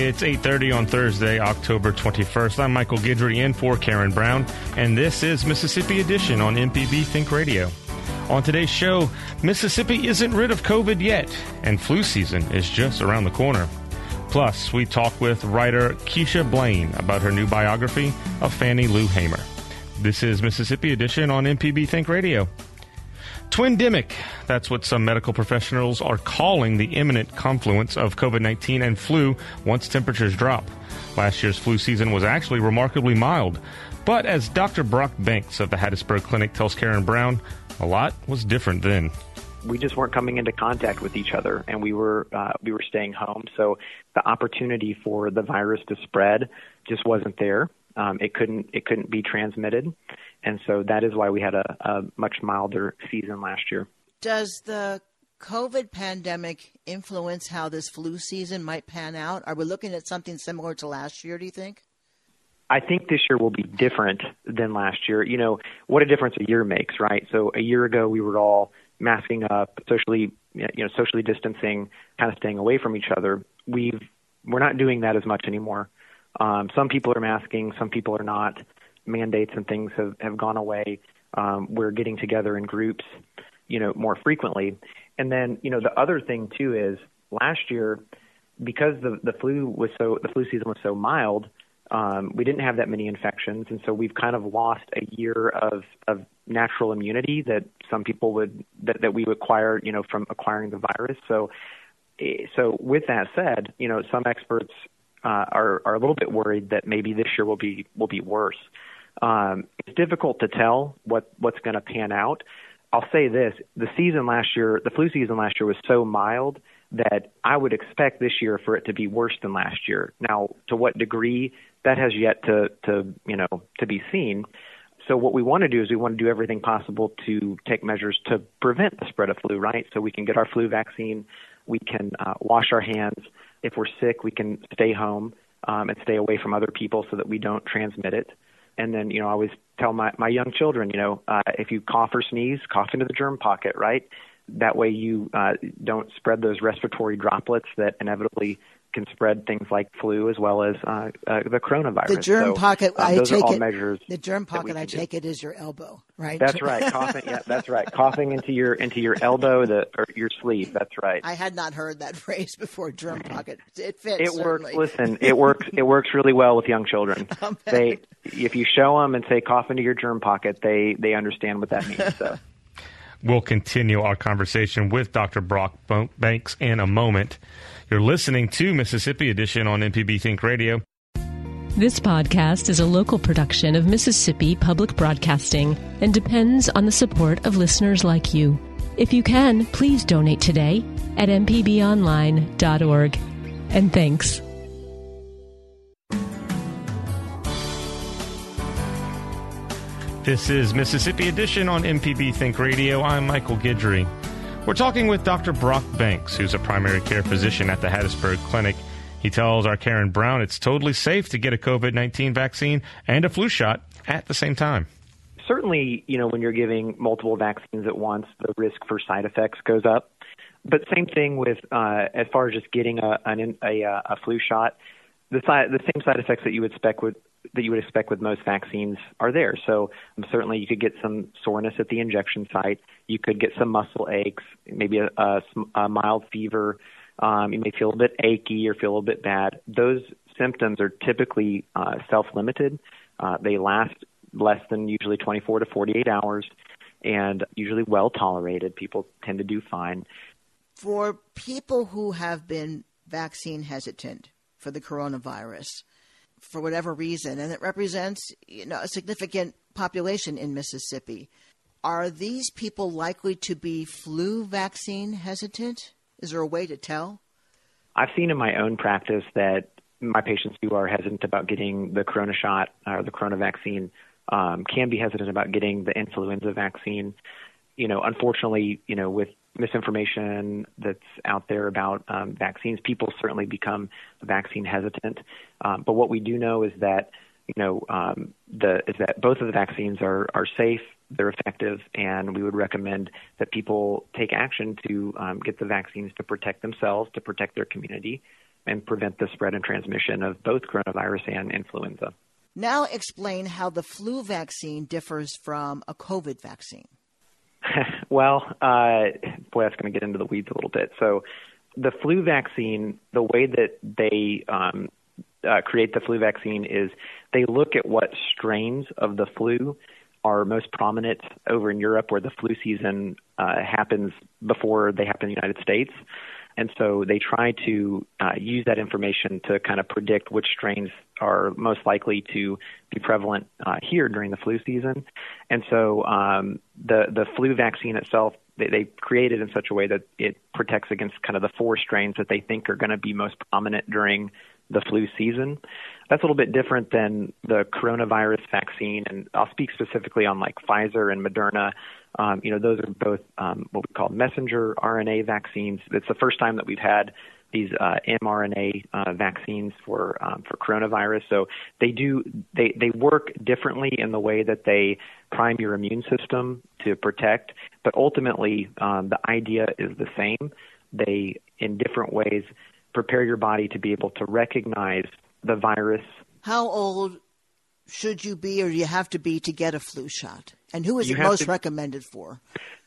It's 8:30 on Thursday, October 21st. I'm Michael Guidry in for Karen Brown, and this is Mississippi Edition on MPB Think Radio. On today's show, Mississippi isn't rid of COVID yet, and flu season is just around the corner. Plus, we talk with writer Keisha Blain about her new biography of Fannie Lou Hamer. This is Mississippi Edition on MPB Think Radio. Twindemic. That's what some medical professionals are calling the imminent confluence of COVID 19 and flu once temperatures drop. Last year's flu season was actually remarkably mild. But as Dr. Brock Banks of the Hattiesburg Clinic tells Karen Brown, a lot was different then. we just weren't coming into contact with each other, and we were uh, we were staying home. So the opportunity for the virus to spread just wasn't there. Um, it couldn't it couldn't be transmitted, and so that is why we had a, a much milder season last year. Does the COVID pandemic influence how this flu season might pan out? Are we looking at something similar to last year, do you think? I think this year will be different than last year. You know, what a difference a year makes, right? So a year ago we were all masking up, socially, you know, socially distancing, kind of staying away from each other. We've we're not doing that as much anymore. Um, some people are masking, some people are not. Mandates and things have have gone away. Um, we're getting together in groups, you know, more frequently. And then, you know, the other thing too is last year, because the the flu was so the flu season was so mild, um, we didn't have that many infections, and so we've kind of lost a year of of natural immunity that some people would that, that we acquire, you know, from acquiring the virus. So, eh, so with that said, you know, some experts uh, are are a little bit worried that maybe this year will be will be worse. Um, it's difficult to tell what what's going to pan out. I'll say this: the season last year, the flu season last year was so mild that I would expect this year for it to be worse than last year. Now, to what degree that has yet to to you know to be seen. So what we want to do is we want to do everything possible to take measures to prevent the spread of flu, right? So we can get our flu vaccine, we can uh, wash our hands. If we're sick, we can stay home um, and stay away from other people so that we don't transmit it. And then, you know, I always tell my, my young children, you know, uh, if you cough or sneeze, cough into the germ pocket, right? That way you uh, don't spread those respiratory droplets that inevitably can spread things like flu as well as uh, uh, the coronavirus. The germ So, pocket, um, I those take are all it. measures. the germ pocket, I can do. take it, is your elbow, right? That's right. Coughing. Yeah, that's right. Coughing into your into your elbow, the or your sleeve. That's right. I had not heard that phrase before. Germ pocket. It fits. It works. Listen, it works. It works really well with young children. I'll. They, if you show them and say cough into your germ pocket, they they understand what that means. So. We'll continue our conversation with Dr. Brock Banks in a moment. You're listening to Mississippi Edition on MPB Think Radio. This podcast is a local production of Mississippi Public Broadcasting and depends on the support of listeners like you. If you can, please donate today at mpbonline.org. And thanks. This is Mississippi Edition on MPB Think Radio. I'm Michael Guidry. We're talking with Dr. Brock Banks, who's a primary care physician at the Hattiesburg Clinic. He tells our Karen Brown it's totally safe to get a COVID 19 vaccine and a flu shot at the same time. Certainly, you know, when you're giving multiple vaccines at once, the risk for side effects goes up. But same thing with uh, as far as just getting a, an, a, a flu shot, the, side, the same side effects that you would expect with that you would expect with most vaccines are there. So um, certainly you could get some soreness at the injection site. You could get some muscle aches, maybe a, a, a mild fever. Um, you may feel a bit achy or feel a little bit bad. Those symptoms are typically uh, self-limited. Uh, they last less than usually 24 to 48 hours and usually well tolerated. People tend to do fine. For people who have been vaccine hesitant for the coronavirus, for whatever reason, and it represents you know, a significant population in Mississippi. Are these people likely to be flu vaccine hesitant? Is there a way to tell? I've seen in my own practice that my patients who are hesitant about getting the corona shot or the corona vaccine um, can be hesitant about getting the influenza vaccine. You know, unfortunately, you know, with misinformation that's out there about um, vaccines, people certainly become vaccine hesitant. Um, but what we do know is that you know um, the is that both of the vaccines are are safe, they're effective, and we would recommend that people take action to um, get the vaccines to protect themselves, to protect their community, and prevent the spread and transmission of both coronavirus and influenza. Now, explain how the flu vaccine differs from a COVID vaccine. well, uh, boy, that's going to get into the weeds a little bit. So, the flu vaccine, the way that they um, uh, create the flu vaccine is they look at what strains of the flu are most prominent over in Europe, where the flu season uh, happens before they happen in the United States. And so they try to uh, use that information to kind of predict which strains are most likely to be prevalent uh, here during the flu season. And so um, the the flu vaccine itself, they, they create it in such a way that it protects against kind of the four strains that they think are going to be most prominent during the flu season. That's a little bit different than the coronavirus vaccine, and I'll speak specifically on like Pfizer and Moderna. Um, you know, those are both um, what we call messenger RNA vaccines. It's the first time that we've had these uh, mRNA uh, vaccines for um, for coronavirus. So they do they they work differently in the way that they prime your immune system to protect, but ultimately um, the idea is the same. They in different ways prepare your body to be able to recognize the virus. How old should you be or do you have to be to get a flu shot? And who is you it most to, recommended for?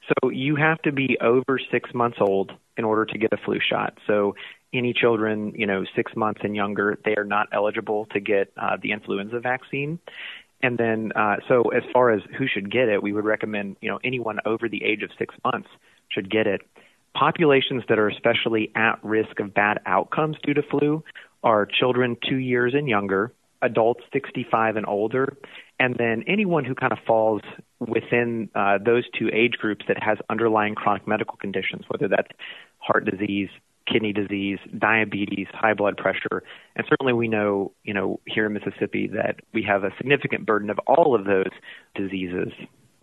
So you have to be over six months old in order to get a flu shot. So any children, you know, six months and younger, they are not eligible to get uh, the influenza vaccine. And then, uh, so as far as who should get it, we would recommend, you know, anyone over the age of six months should get it. Populations that are especially at risk of bad outcomes due to flu are children two years and younger, adults 65 and older, and then anyone who kind of falls within uh, those two age groups that has underlying chronic medical conditions, whether that's heart disease, kidney disease, diabetes, high blood pressure, and certainly we know, you know, here in Mississippi that we have a significant burden of all of those diseases.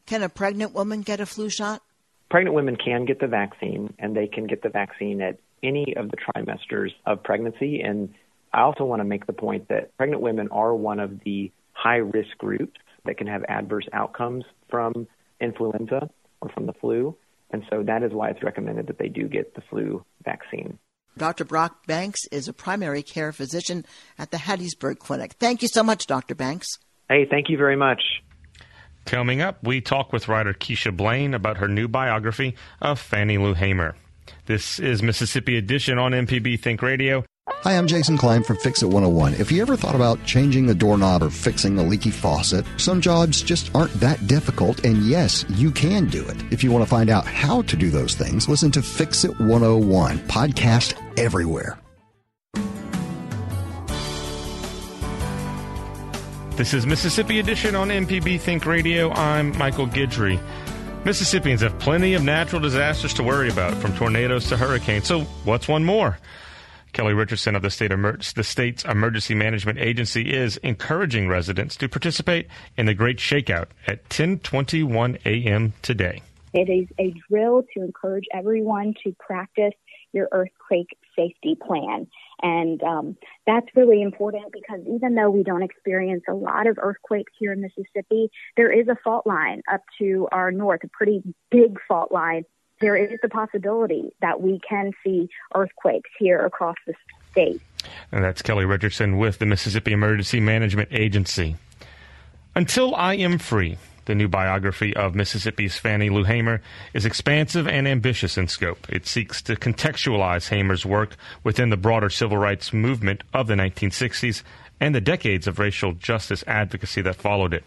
Can a pregnant woman get a flu shot? Pregnant women can get the vaccine, and they can get the vaccine at any of the trimesters of pregnancy. And I also want to make the point that pregnant women are one of the high risk groups that can have adverse outcomes from influenza or from the flu. And so that is why it's recommended that they do get the flu vaccine. Dr. Brock Banks is a primary care physician at the Hattiesburg Clinic. Thank you so much, Dr. Banks. Hey, thank you very much. Coming up, we talk with writer Keisha Blain about her new biography of Fannie Lou Hamer. This is Mississippi Edition on MPB Think Radio. Hi, I'm Jason Klein from Fix It 101. If you ever thought about changing the doorknob or fixing a leaky faucet, some jobs just aren't that difficult, and yes, you can do it. If you want to find out how to do those things, listen to Fix It 101, podcast everywhere. This is Mississippi Edition on MPB Think Radio. I'm Michael Guidry. Mississippians have plenty of natural disasters to worry about, from tornadoes to hurricanes. So, what's one more? Kelly Richardson of the state Emer- the state's emergency management agency is encouraging residents to participate in the Great Shakeout at 10:21 a.m. today. It is a drill to encourage everyone to practice your earthquake safety plan. And um, that's really important because even though we don't experience a lot of earthquakes here in Mississippi, there is a fault line up to our north, a pretty big fault line. There is the possibility that we can see earthquakes here across the state. And that's Kelly Richardson with the Mississippi Emergency Management Agency. Until I Am Free the new biography of Mississippi's Fannie Lou Hamer is expansive and ambitious in scope. It seeks to contextualize Hamer's work within the broader civil rights movement of the 1960s and the decades of racial justice advocacy that followed it.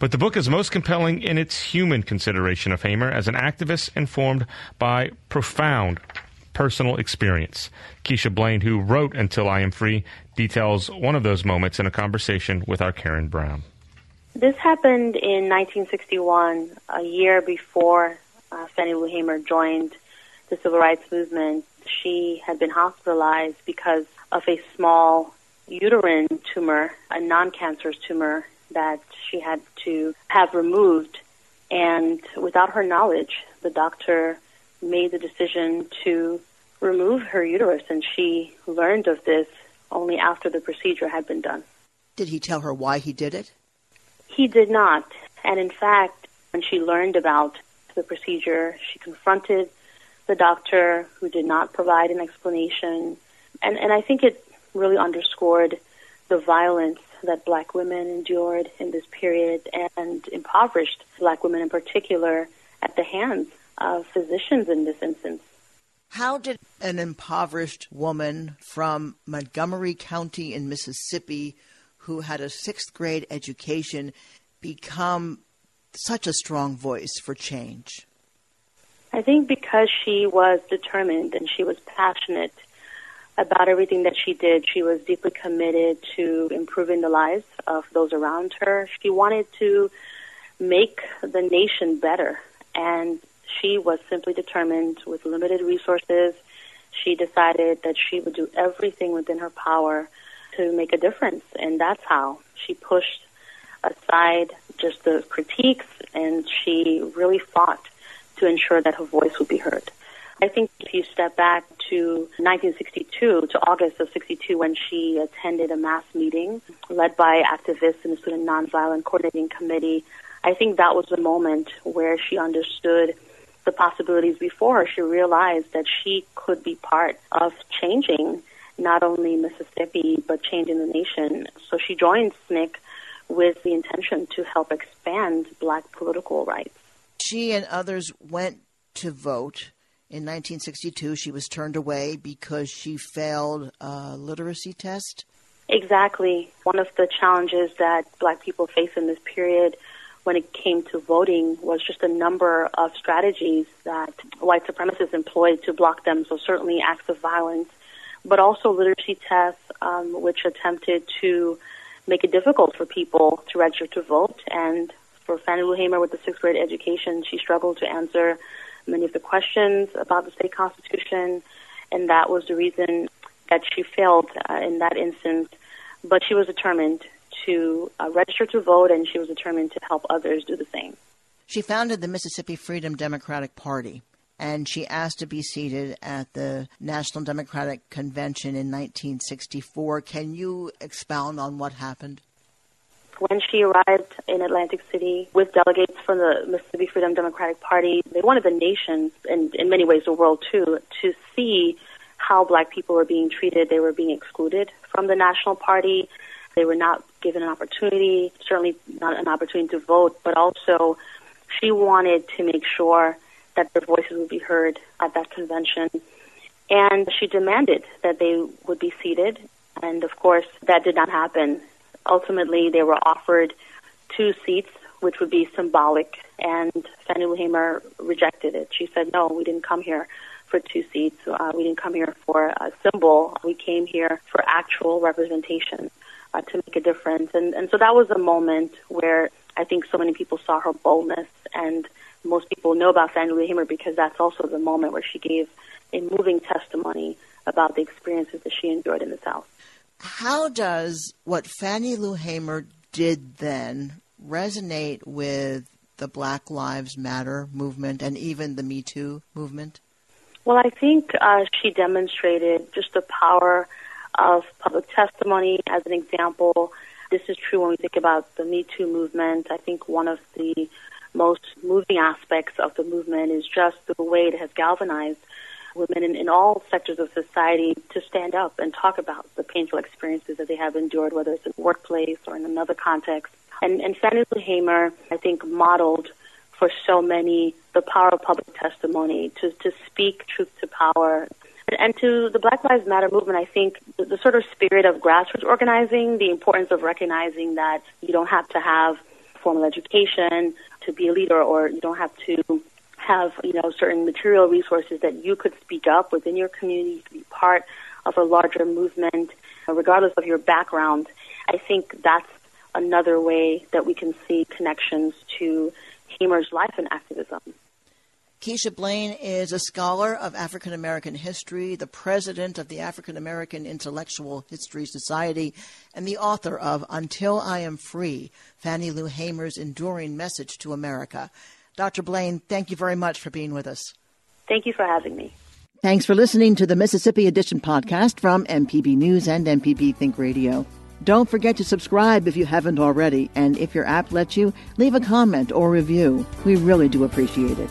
But the book is most compelling in its human consideration of Hamer as an activist informed by profound personal experience. Keisha Blain, who wrote Until I Am Free, details one of those moments in a conversation with our Karen Brown. This happened in 1961, a year before uh, Fannie Lou Hamer joined the civil rights movement. She had been hospitalized because of a small uterine tumor, a non-cancerous tumor that she had to have removed. And without her knowledge, the doctor made the decision to remove her uterus, and she learned of this only after the procedure had been done. Did he tell her why he did it? He did not. And in fact, when she learned about the procedure, she confronted the doctor who did not provide an explanation. And, and I think it really underscored the violence that black women endured in this period and impoverished black women in particular at the hands of physicians in this instance. How did an impoverished woman from Montgomery County in Mississippi who had a sixth grade education become such a strong voice for change? I think because she was determined and she was passionate about everything that she did, she was deeply committed to improving the lives of those around her. She wanted to make the nation better, and she was simply determined with limited resources. She decided that she would do everything within her power to make a difference. And that's how she pushed aside just the critiques and she really fought to ensure that her voice would be heard. I think if you step back to 1962, to August of 62, when she attended a mass meeting led by activists in the Student Nonviolent Coordinating Committee, I think that was the moment where she understood the possibilities before her. She realized that she could be part of changing not only Mississippi, but changing the nation. So she joined SNCC with the intention to help expand black political rights. She and others went to vote. In 1962, she was turned away because she failed a literacy test. Exactly. One of the challenges that black people face in this period when it came to voting was just a number of strategies that white supremacists employed to block them. So, certainly acts of violence, but also literacy tests, um, which attempted to make it difficult for people to register to vote. And for Fannie Lou Hamer with the sixth grade education, she struggled to answer many of the questions about the state constitution, and that was the reason that she failed uh, in that instance. But she was determined to uh, register to vote, and she was determined to help others do the same. She founded the Mississippi Freedom Democratic Party and she asked to be seated at the National Democratic Convention in 1964. Can you expound on what happened? When she arrived in Atlantic City with delegates from the Mississippi Freedom Democratic Party, they wanted the nation, and in many ways the world too, to see how black people were being treated. They were being excluded from the National Party. They were not given an opportunity, certainly not an opportunity to vote, but also she wanted to make sure that their voices would be heard at that convention. And she demanded that they would be seated. And of course, that did not happen. Ultimately, they were offered two seats, which would be symbolic. And Fannie Lou Hamer rejected it. She said, no, we didn't come here for two seats. Uh, we didn't come here for a symbol. We came here for actual representation uh, to make a difference. And, and so that was a moment where I think so many people saw her boldness and most people know about Fannie Lou Hamer because that's also the moment where she gave a moving testimony about the experiences that she endured in the South. How does what Fannie Lou Hamer did then resonate with the Black Lives Matter movement and even the Me Too movement? Well, I think uh, she demonstrated just the power of public testimony as an example. This is true when we think about the Me Too movement. I think one of the most moving aspects of the movement is just the way it has galvanized women in, in all sectors of society to stand up and talk about the painful experiences that they have endured, whether it's in the workplace or in another context. And, and Fannie Lou Hamer, I think, modeled for so many the power of public testimony to, to speak truth to power. And, to the Black Lives Matter movement, I think the, the sort of spirit of grassroots organizing, the importance of recognizing that you don't have to have formal education to be a leader or you don't have to have you know certain material resources that you could speak up within your community, to be part of a larger movement, regardless of your background. I think that's another way that we can see connections to Hamer's life and activism. Keisha Blain is a scholar of African American history, the president of the African American Intellectual History Society, and the author of Until I Am Free Fannie Lou Hamer's Enduring Message to America. Dr. Blain, thank you very much for being with us. Thank you for having me. Thanks for listening to the Mississippi Edition podcast from MPB News and MPB Think Radio. Don't forget to subscribe if you haven't already, and if your app lets you, leave a comment or review. We really do appreciate it.